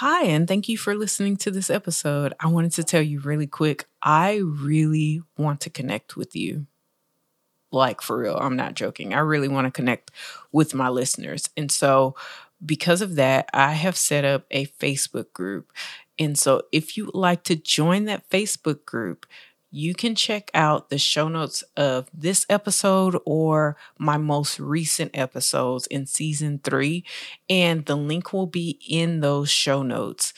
Hi, and thank you for listening to this episode. I wanted to tell you really quick I really want to connect with you. Like, for real, I'm not joking. I really want to connect with my listeners. And so, because of that, I have set up a Facebook group. And so, if you would like to join that Facebook group, you can check out the show notes of this episode or my most recent episodes in season three, and the link will be in those show notes.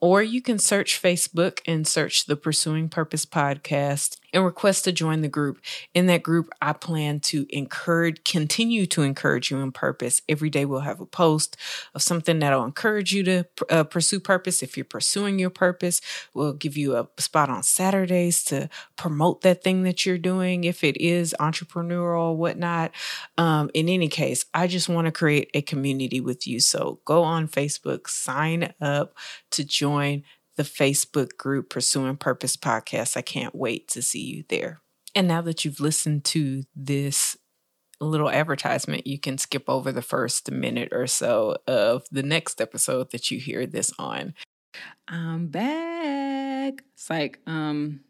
Or you can search Facebook and search the Pursuing Purpose podcast and request to join the group. In that group, I plan to encourage, continue to encourage you in purpose. Every day we'll have a post of something that'll encourage you to uh, pursue purpose. If you're pursuing your purpose, we'll give you a spot on Saturdays to promote that thing that you're doing. If it is entrepreneurial or whatnot. Um, in any case, I just want to create a community with you. So go on Facebook, sign up to join the Facebook group Pursuing Purpose podcast. I can't wait to see you there. And now that you've listened to this little advertisement, you can skip over the first minute or so of the next episode that you hear this on. I'm back. It's like, um,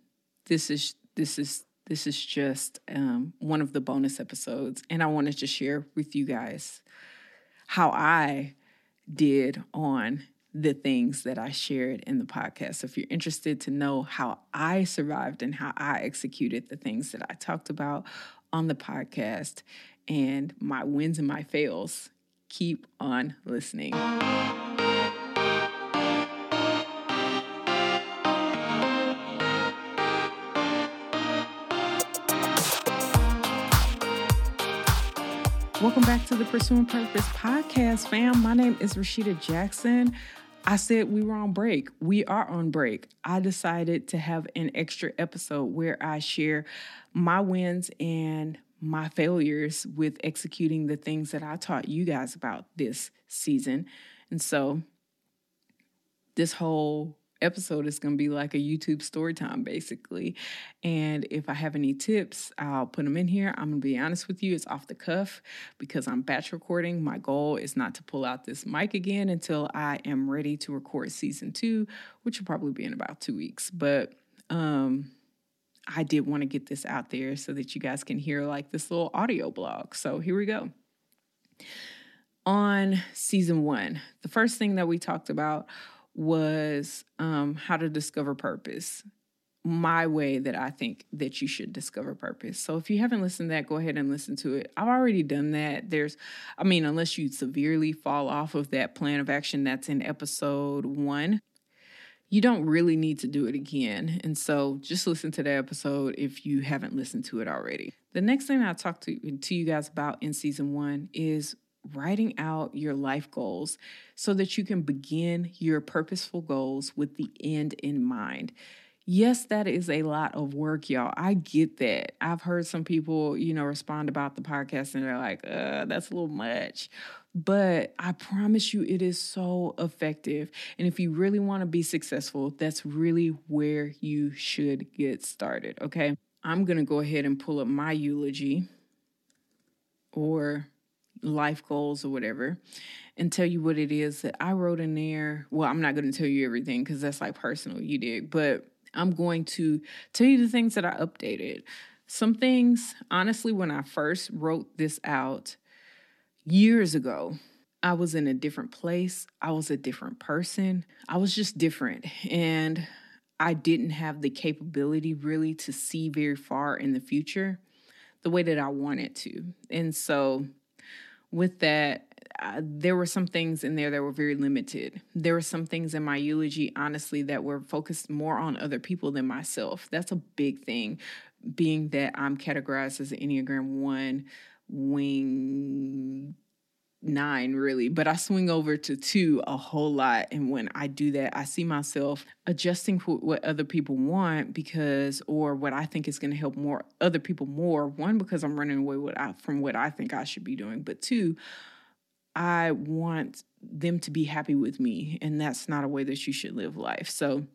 this is this is this is just um, one of the bonus episodes, and I wanted to share with you guys how I did on the things that I shared in the podcast. So if you're interested to know how I survived and how I executed the things that I talked about on the podcast and my wins and my fails, keep on listening. Welcome back to the Pursuing Purpose podcast, fam. My name is Rashida Jackson. I said we were on break. We are on break. I decided to have an extra episode where I share my wins and my failures with executing the things that I taught you guys about this season. And so this whole episode is going to be like a YouTube story time, basically. And if I have any tips, I'll put them in here. I'm going to be honest with you, it's off the cuff because I'm batch recording. My goal is not to pull out this mic again until I am ready to record season two, which will probably be in about two weeks. But, um, I did want to get this out there so that you guys can hear like this little audio blog. So here we go. On season one, the first thing that we talked about was um, how to discover purpose my way that I think that you should discover purpose. So if you haven't listened to that, go ahead and listen to it. I've already done that. There's, I mean, unless you severely fall off of that plan of action that's in episode one, you don't really need to do it again. And so just listen to that episode if you haven't listened to it already. The next thing I talked to, to you guys about in season one is writing out your life goals so that you can begin your purposeful goals with the end in mind. Yes, that is a lot of work, y'all. I get that. I've heard some people, you know, respond about the podcast and they're like, uh, that's a little much. But I promise you, it is so effective. And if you really want to be successful, that's really where you should get started. Okay. I'm going to go ahead and pull up my eulogy or life goals or whatever and tell you what it is that I wrote in there. Well, I'm not going to tell you everything because that's like personal, you did, but I'm going to tell you the things that I updated. Some things, honestly, when I first wrote this out years ago, I was in a different place. I was a different person. I was just different. And I didn't have the capability really to see very far in the future the way that I wanted to. And so with that, uh, there were some things in there that were very limited. There were some things in my eulogy, honestly, that were focused more on other people than myself. That's a big thing, being that I'm categorized as an Enneagram 1 wing nine really, but I swing over to two a whole lot. And when I do that, I see myself adjusting for what other people want because, or what I think is going to help more other people more. One, because I'm running away what I, from what I think I should be doing, but two, I want them to be happy with me. And that's not a way that you should live life. So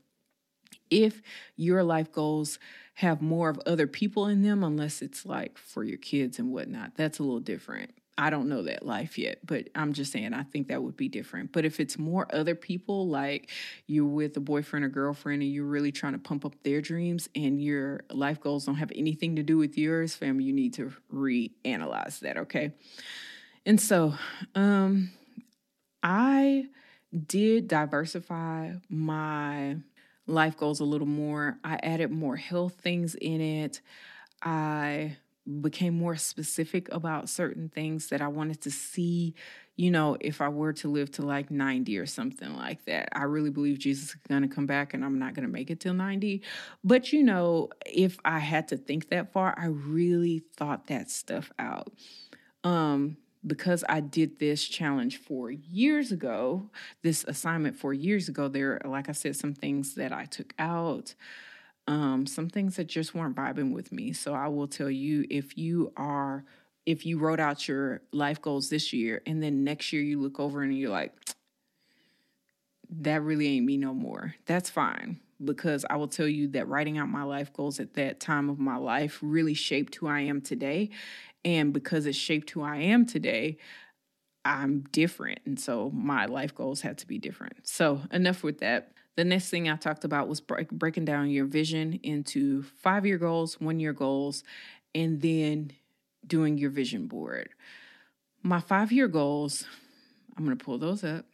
if your life goals have more of other people in them, unless it's like for your kids and whatnot, that's a little different I don't know that life yet, but I'm just saying I think that would be different. But if it's more other people, like you're with a boyfriend or girlfriend and you're really trying to pump up their dreams and your life goals don't have anything to do with yours, fam, you need to reanalyze that, okay? And so, um, I did diversify my life goals a little more. I added more health things in it. I became more specific about certain things that I wanted to see, you know, if I were to live to like 90 or something like that. I really believe Jesus is going to come back and I'm not going to make it till 90. But, you know, if I had to think that far, I really thought that stuff out. Um, because I did this challenge four years ago, this assignment four years ago, there, like I said, some things that I took out, um, some things that just weren't vibing with me. So I will tell you if you are, if you wrote out your life goals this year and then next year you look over and you're like, that really ain't me no more, that's fine because I will tell you that writing out my life goals at that time of my life really shaped who I am today. And because it shaped who I am today, I'm different. And so my life goals had to be different. So, enough with that. The next thing I talked about was break, breaking down your vision into five year goals, one year goals, and then doing your vision board. My five year goals, I'm going to pull those up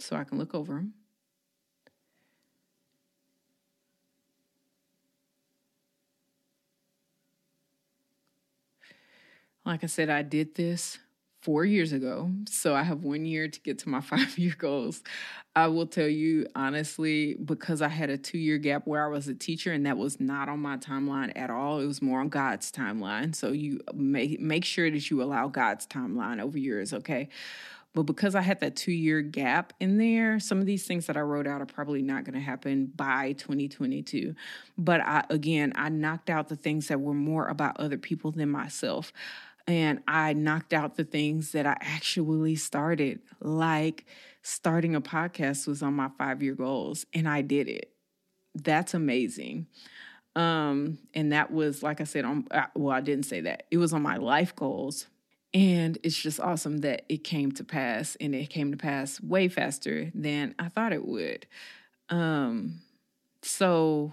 so I can look over them. Like I said, I did this four years ago. So I have one year to get to my five year goals. I will tell you honestly, because I had a two year gap where I was a teacher and that was not on my timeline at all. It was more on God's timeline. So you make make sure that you allow God's timeline over yours, okay? But because I had that two year gap in there, some of these things that I wrote out are probably not going to happen by 2022. But I, again, I knocked out the things that were more about other people than myself and I knocked out the things that I actually started, like starting a podcast was on my five year goals, and I did it. That's amazing. Um, and that was, like I said, on uh, well, I didn't say that. It was on my life goals. And it's just awesome that it came to pass and it came to pass way faster than I thought it would. Um, so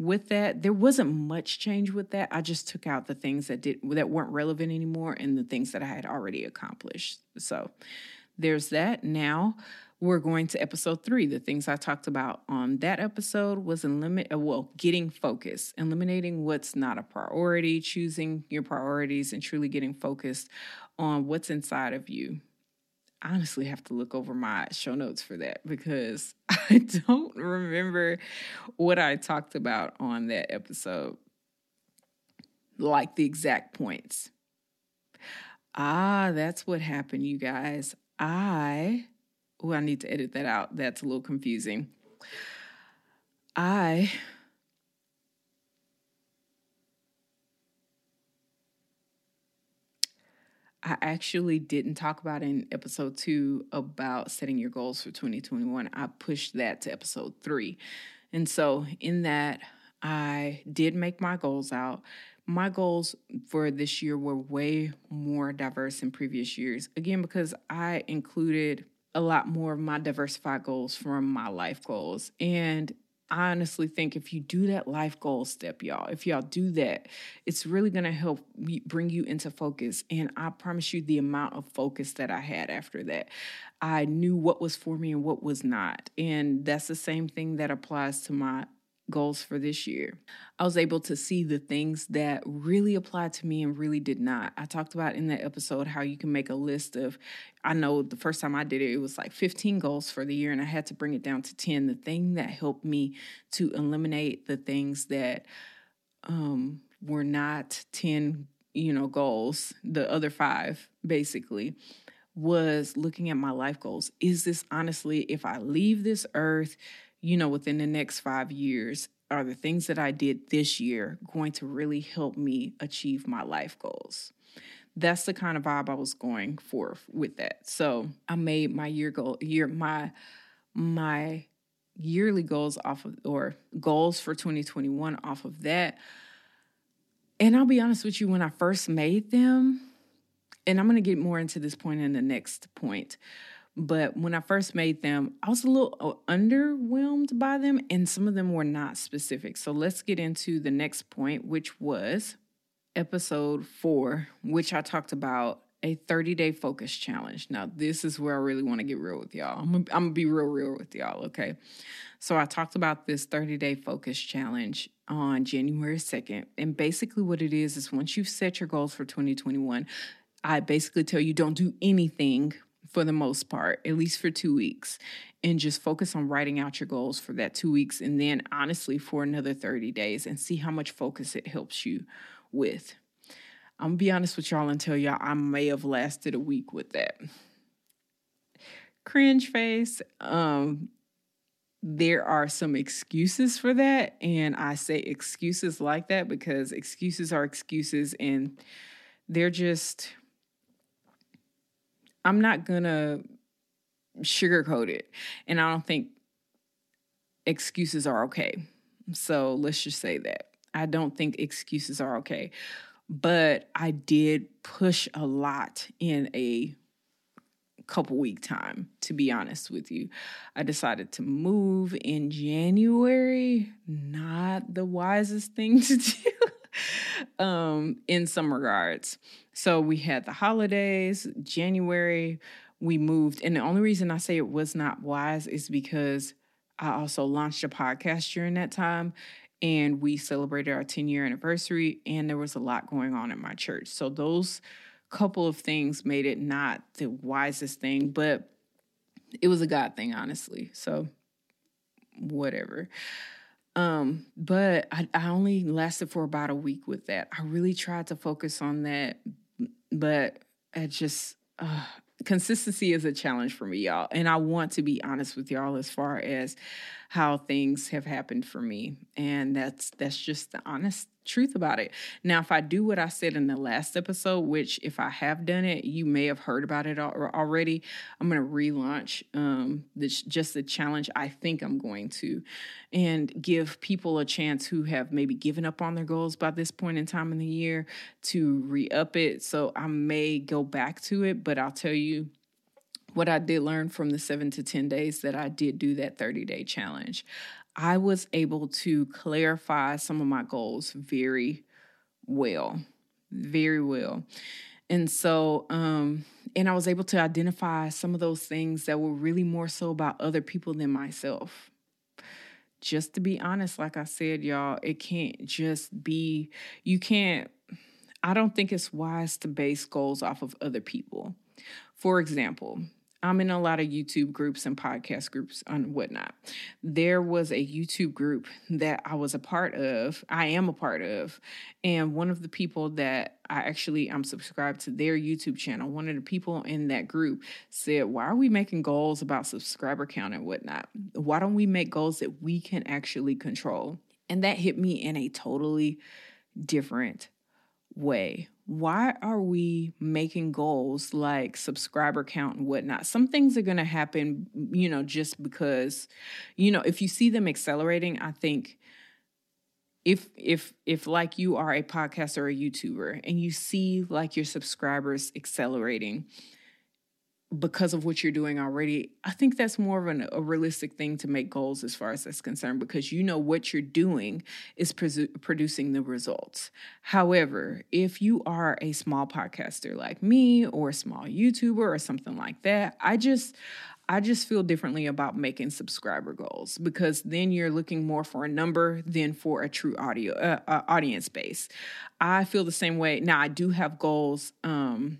with that there wasn't much change with that. I just took out the things that did that weren't relevant anymore and the things that i had already accomplished. So there's that. Now we're going to episode three. The things i talked about on that episode was eliminate uh, well getting focused eliminating what's not a priority choosing your priorities and truly getting focused on what's inside of you honestly have to look over my show notes for that because I don't remember what I talked about on that episode, like the exact points. Ah, that's what happened, you guys. I, oh, I need to edit that out. That's a little confusing. I I actually didn't talk about in episode two about setting your goals for 2021. I pushed that to episode three. And so, in that, I did make my goals out. My goals for this year were way more diverse than previous years. Again, because I included a lot more of my diversified goals from my life goals. And I honestly think if you do that life goal step, y'all, if y'all do that, it's really going to help bring you into focus. And I promise you, the amount of focus that I had after that, I knew what was for me and what was not. And that's the same thing that applies to my goals for this year. I was able to see the things that really applied to me and really did not. I talked about in that episode how you can make a list of, I know the first time I did it, it was like 15 goals for the year, and I had to bring it down to 10. The thing that helped me to eliminate the things that um, were not 10, you know, goals, the other five basically was looking at my life goals. Is this honestly, if I leave this earth, you know, within the next five years, are the things that I did this year going to really help me achieve my life goals? That's the kind of vibe I was going for with that. So I made my year goal, year my my yearly goals off of or goals for 2021 off of that. And I'll be honest with you, when I first made them, and I'm going to get more into this point in the next point. But when I first made them, I was a little uh, underwhelmed by them, and some of them were not specific. So let's get into the next point, which was episode four, which I talked about a 30 day focus challenge. Now, this is where I really want to get real with y'all. I'm I'm gonna be real, real with y'all, okay? So, I talked about this 30 day focus challenge on January 2nd. And basically, what it is is once you've set your goals for 2021, I basically tell you don't do anything for the most part, at least for two weeks, and just focus on writing out your goals for that two weeks. And then, honestly, for another 30 days and see how much focus it helps you with. I'm gonna be honest with y'all and tell y'all I may have lasted a week with that. Cringe face. Um, there are some excuses for that. And I say excuses like that because excuses are excuses and they're just, I'm not gonna sugarcoat it. And I don't think excuses are okay. So let's just say that. I don't think excuses are okay but I did push a lot in a couple week time to be honest with you i decided to move in january not the wisest thing to do um, in some regards. So we had the holidays january we moved and the only reason i say it was not wise is because i also launched a podcast during that time and we celebrated our 10 year anniversary and there was a lot going on in my church. So those couple of things made it not the wisest thing but it was a god thing honestly. So whatever um but I, I only lasted for about a week with that i really tried to focus on that but it just uh, consistency is a challenge for me, y'all. And I want to be honest with y'all as far as how things have happened for me. And that's that's just the honest truth about it. Now, if I do what I said in the last episode, which if I have done it, you may have heard about it already. I'm going to relaunch um, this just the challenge I think I'm going to, and give people a chance who have maybe given up on their goals by this point in time in the year to re up it. So I may go back to it, but I'll tell you what I did learn from the seven to 10 days that I did do that 30 day challenge. I was able to clarify some of my goals very well, very well. And so, um, and I was able to identify some of those things that were really more so about other people than myself. Just to be honest, like I said, y'all, it can't just be, you can't, I don't think it's wise to base goals off of other people. For example, I'm in a lot of YouTube groups and podcast groups and whatnot. There was a YouTube group that I was a part of, I am a part of, and one of the people that I actually I'm subscribed to their YouTube channel. One of the people in that group said, Why are we making goals about subscriber count and whatnot? Why don't we make goals that we can actually control? And that hit me in a totally different way why are we making goals like subscriber count and whatnot? Some things are going to happen, you know, just because, you know, if you see them accelerating, I think if if if like you are a podcaster or a YouTuber and you see like your subscribers accelerating, because of what you're doing already, I think that's more of an, a realistic thing to make goals as far as that's concerned because you know what you're doing is producing the results. However, if you are a small podcaster like me or a small YouTuber or something like that, I just I just feel differently about making subscriber goals because then you're looking more for a number than for a true audio uh, uh, audience base. I feel the same way. Now I do have goals um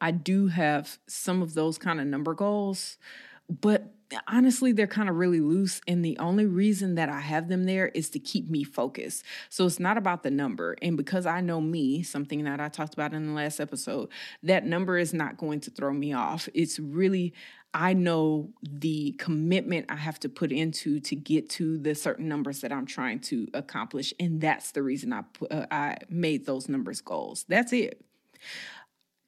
I do have some of those kind of number goals, but honestly, they're kind of really loose. And the only reason that I have them there is to keep me focused. So it's not about the number. And because I know me, something that I talked about in the last episode, that number is not going to throw me off. It's really, I know the commitment I have to put into to get to the certain numbers that I'm trying to accomplish. And that's the reason I, uh, I made those numbers goals. That's it.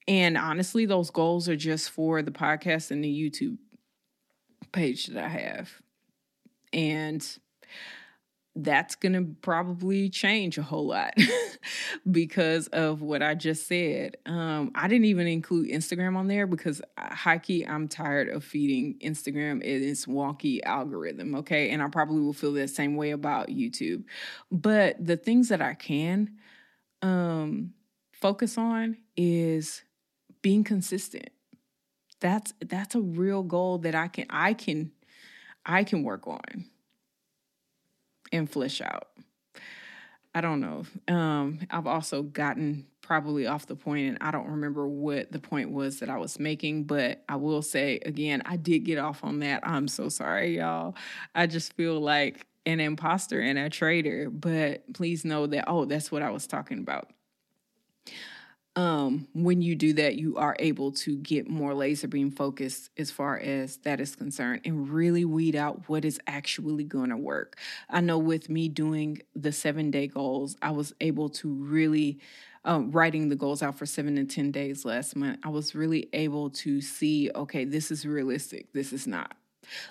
And honestly, those goals are just for the podcast and the YouTube page that I have. And that's going to probably change a whole lot because of what I just said. Um, I didn't even include Instagram on there because, uh, high key, I'm tired of feeding Instagram in its wonky algorithm, okay? And I probably will feel the same way about YouTube. But the things that I can um, focus on is being consistent. That's that's a real goal that I can I can I can work on and flesh out. I don't know. Um, I've also gotten probably off the point, and I don't remember what the point was that I was making, but I will say again, I did get off on that. I'm so sorry, y'all. I just feel like an imposter and a traitor, but please know that, oh, that's what I was talking about um, when you do that, you are able to get more laser beam focused as far as that is concerned and really weed out what is actually going to work. I know with me doing the seven day goals, I was able to really, um, writing the goals out for seven to 10 days last month, I was really able to see, okay, this is realistic, this is not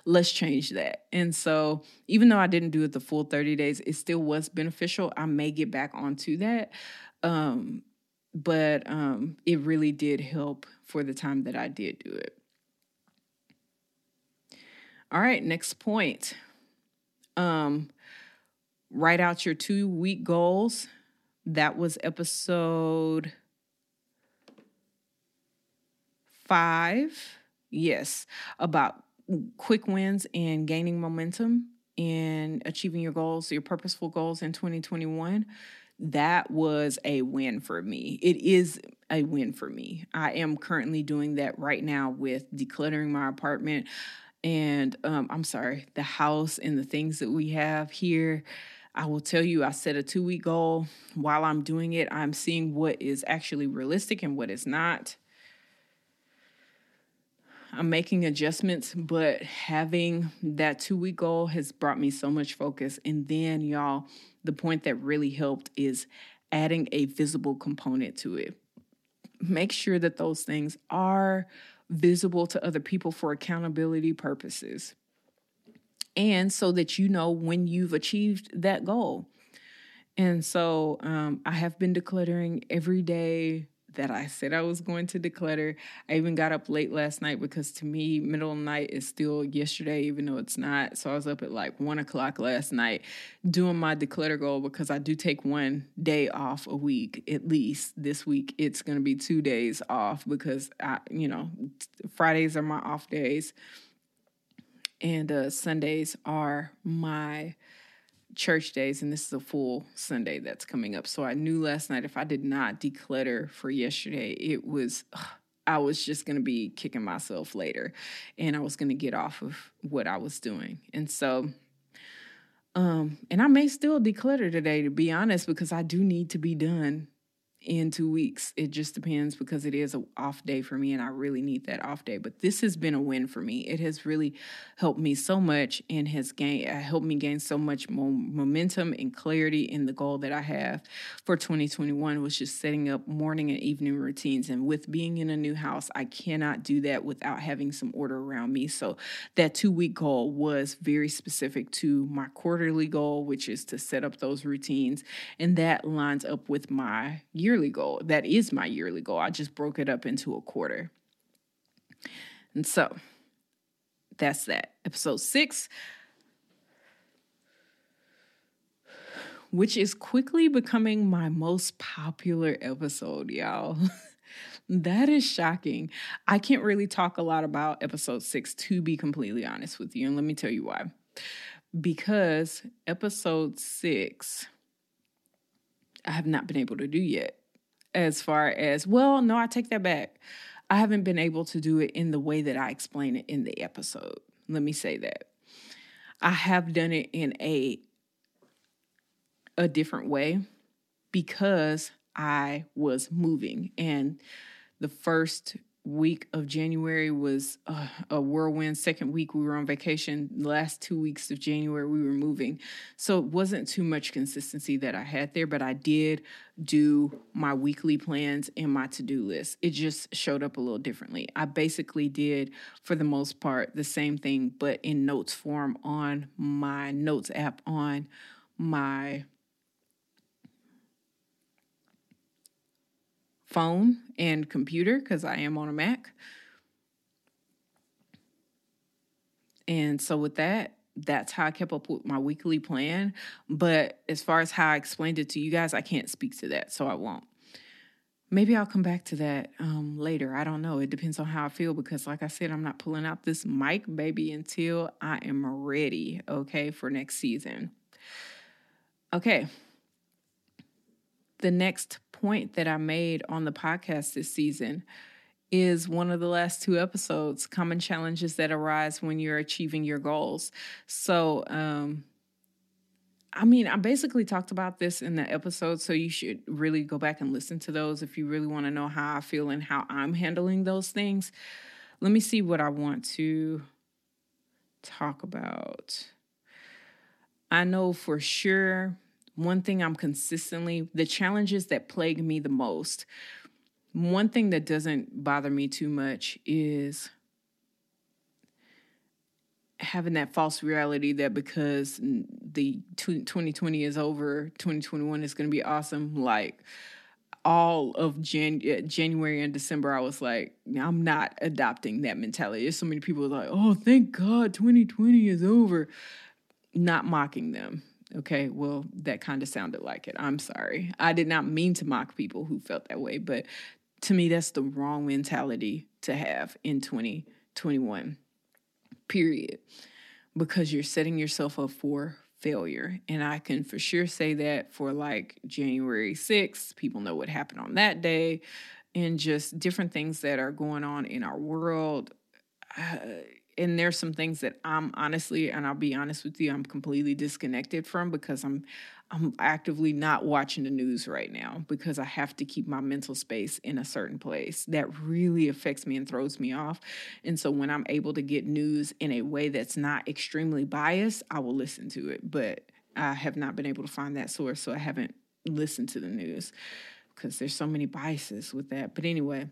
let's change that. And so, even though I didn't do it the full 30 days, it still was beneficial. I may get back onto that. Um, but um, it really did help for the time that I did do it. All right, next point. Um, write out your two week goals. That was episode five. Yes, about quick wins and gaining momentum and achieving your goals, your purposeful goals in 2021 that was a win for me. It is a win for me. I am currently doing that right now with decluttering my apartment and um, I'm sorry, the house and the things that we have here. I will tell you, I set a two week goal. While I'm doing it, I'm seeing what is actually realistic and what is not. I'm making adjustments, but having that two week goal has brought me so much focus. And then, y'all, the point that really helped is adding a visible component to it. Make sure that those things are visible to other people for accountability purposes. And so that you know when you've achieved that goal. And so um, I have been decluttering every day that I said I was going to declutter. I even got up late last night because to me, middle of night is still yesterday, even though it's not. So I was up at like one o'clock last night doing my declutter goal because I do take one day off a week at least. This week it's going to be two days off because I, you know, Fridays are my off days and uh, Sundays are my church days, and this is a full Sunday that's coming up. So I knew last night if I did not declutter for yesterday, it was. Ugh, I was just going to be kicking myself later and I was going to get off of what I was doing. And so um and I may still declutter today to be honest because I do need to be done in two weeks. It just depends because it is an off day for me and I really need that off day. But this has been a win for me. It has really helped me so much and has gained uh, helped me gain so much more momentum and clarity in the goal that I have for 2021, which is setting up morning and evening routines. And with being in a new house, I cannot do that without having some order around me. So that two week goal was very specific to my quarterly goal, which is to set up those routines. And that lines up with my year yearly goal. That is my yearly goal. I just broke it up into a quarter. And so that's that. Episode six, which is quickly becoming my most popular episode, y'all. that is shocking. I can't really talk a lot about episode six, to be completely honest with you. And let me tell you why. Because episode six, I have not been able to do yet as far as, well, no, I take that back. I haven't been able to do it in the way that I explain it in the episode. Let me say that. I have done it in a a different way because I was moving and the first week of January was uh, a whirlwind. Second week, we were on vacation. The last two weeks of January, we were moving. So it wasn't too much consistency that I had there, but I did do my weekly plans and my to do list. It just showed up a little differently. I basically did, for the most part, the same thing, but in notes form on my notes app on my phone and computer because I am on a Mac. And so, with that, that's how I kept up with my weekly plan. But as far as how I explained it to you guys, I can't speak to that, so I won't. Maybe I'll come back to that um, later. I don't know. It depends on how I feel because, like I said, I'm not pulling out this mic, baby, until I am ready, okay, for next season. Okay. The next point that I made on the podcast this season is one of the last two episodes common challenges that arise when you're achieving your goals. So, um, I mean, I basically talked about this in the episode, so you should really go back and listen to those if you really want to know how I feel and how I'm handling those things. Let me see what I want to talk about. I know for sure one thing I'm consistently, the challenges that plague me the most, one thing that doesn't bother me too much is having that false reality that because the 2020 is over, 2021 is going to be awesome. Like all of Jan- uh, January and December, I was like, I'm not adopting that mentality. There's so many people like, oh, thank God 2020 is over. Not mocking them. Okay, well, that kind of sounded like it. I'm sorry. I did not mean to mock people who felt that way, but to me, that's the wrong mentality to have in 2021 period, because you're setting yourself up for failure. And I can for sure say that for like January 6th, people know what happened on that day, and just different things that are going on in our world. Uh, and there's some things that I'm honestly, and I'll be honest with you, I'm completely disconnected from because I'm I'm actively not watching the news right now because I have to keep my mental space in a certain place. That really affects me and throws me off. And so when I'm able to get news in a way that's not extremely biased, I will listen to it. But I have not been able to find that source, so I haven't listened to the news because there's so many biases with that. But anyway,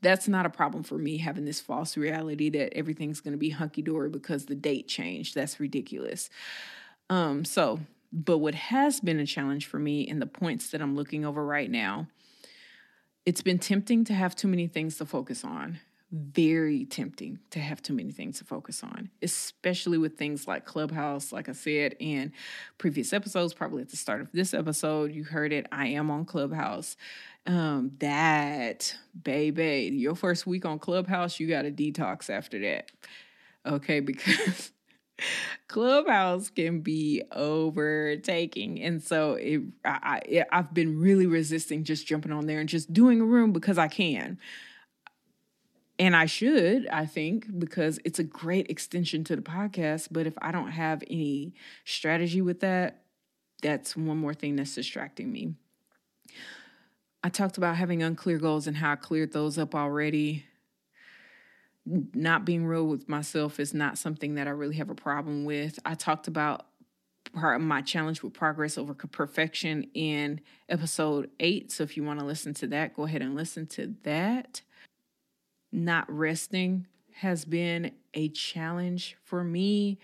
that's not a problem for me having this false reality that everything's going to be hunky dory because the date changed. That's ridiculous. Um, so, but what has been a challenge for me in the points that I'm looking over right now, it's been tempting to have too many things to focus on very tempting to have too many things to focus on, especially with things like Clubhouse. Like I said in previous episodes, probably at the start of this episode, you heard it. I am on Clubhouse. Um, that, baby, your first week on Clubhouse, you got to detox after that. Okay, because. Clubhouse can be overtaking, and so it, I, I, I've been really resisting just jumping on there and just doing a room because I can and I should, I think, because it's a great extension to the podcast. But if I don't have any strategy with that, that's one more thing that's distracting me. I talked about having unclear goals and how I cleared those up already. Not being real with myself is not something that I really have a problem with. I talked about my challenge with progress over perfection in episode eight. So if you want to listen to that, go ahead and listen to that not resting has been a challenge for me.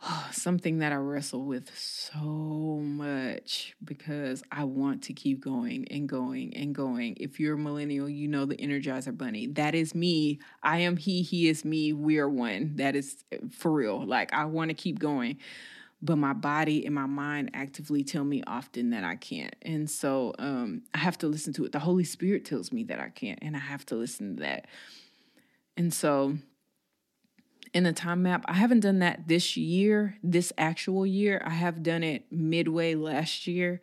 Something that I wrestle with so much because I want to keep going and going and going. If you're a millennial, you know the Energizer Bunny. That is me. I am he, he is me. We are one. That is eh, for real. Like, I want to keep going but my body and my mind actively tell me often that I can't. And so um, I have to listen to it. The Holy Spirit tells me that I can't, and I have to listen to that. And so in the time map, I haven't done that this year, this actual year. I have done it midway last year.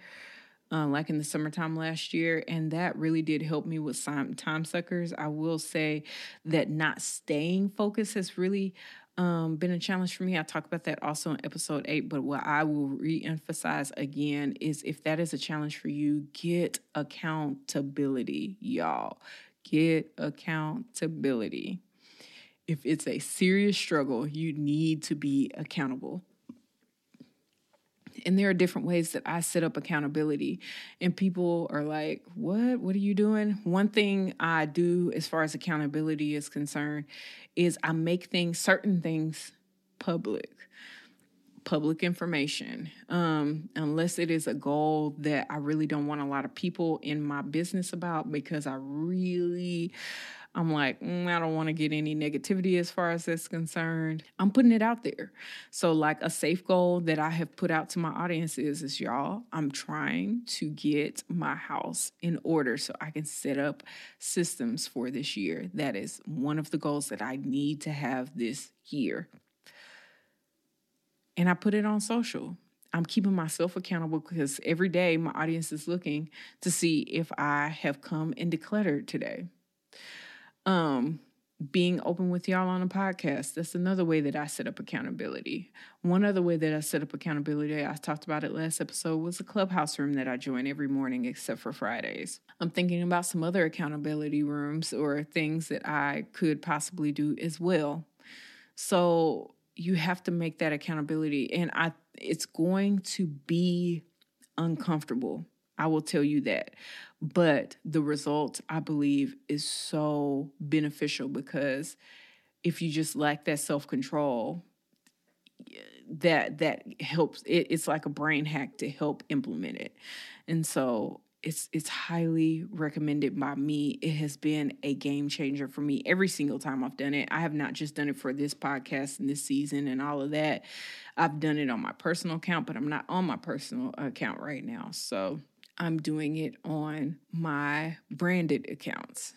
Uh, like in the summertime last year, and that really did help me with some time suckers. I will say that not staying focused has really um, been a challenge for me. I talk about that also in episode eight, but what I will re-emphasize again is if that is a challenge for you, get accountability, y'all. Get accountability. If it's a serious struggle, you need to be accountable and there are different ways that I set up accountability. And people are like, What? What are you doing? One thing I do as far as accountability is concerned is I make things, certain things, public. public information um, unless it is a goal that I really don't want a lot of people in my business about because I really I'm like, mm, I don't want to get any negativity as far as that's concerned. I'm putting it out there. So, like a safe goal that I have put out to my audience is, is y'all, I'm trying to get my house in order so I can set up systems for this year. That is one of the goals that I need to have this year and I put it on social. I'm keeping myself accountable because every day my audience is looking to see if I have come and decluttered today. Um, being open with y'all on a podcast, that's another way that I set up accountability. One other way that I set up accountability, I talked about it last episode, was a clubhouse room that I join every morning except for Fridays. I'm thinking about some other accountability rooms or things that I could possibly do as well. So you have to make that accountability and I it's going to be uncomfortable. I will tell you that. But the result, I believe, is so beneficial because if you just lack that self-control, that that helps it, it's like a brain hack to help implement it. And so it's it's highly recommended by me. It has been a game changer for me every single time I've done it. I have not just done it for this podcast and this season and all of that. I've done it on my personal account, but I'm not on my personal account right now. So I'm doing it on my branded accounts.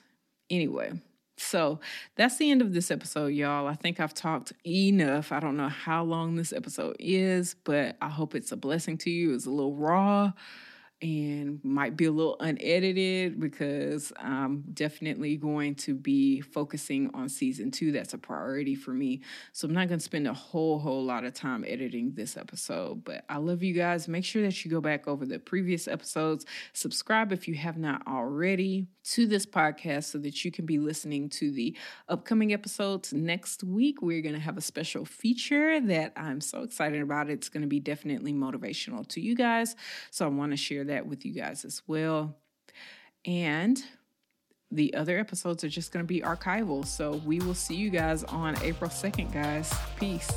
Anyway, so that's the end of this episode, y'all. I think I've talked enough. I don't know how long this episode is, but I hope it's a blessing to you. It's a little raw and might be a little unedited because I'm definitely going to be focusing on season two. That's a priority for me. So I'm not going to spend a whole, whole lot of time editing this episode. But I love you guys. Make sure that you go back over the previous episodes. Subscribe if you have not already to this podcast so that you can be listening to the upcoming episodes. Next week, we're going to have a special feature that I'm so excited about. It's going to be definitely motivational to you guys. So I want to share that with you guys as well. And the other episodes are just going to be archival. So we will see you guys on April 2nd, guys. Peace.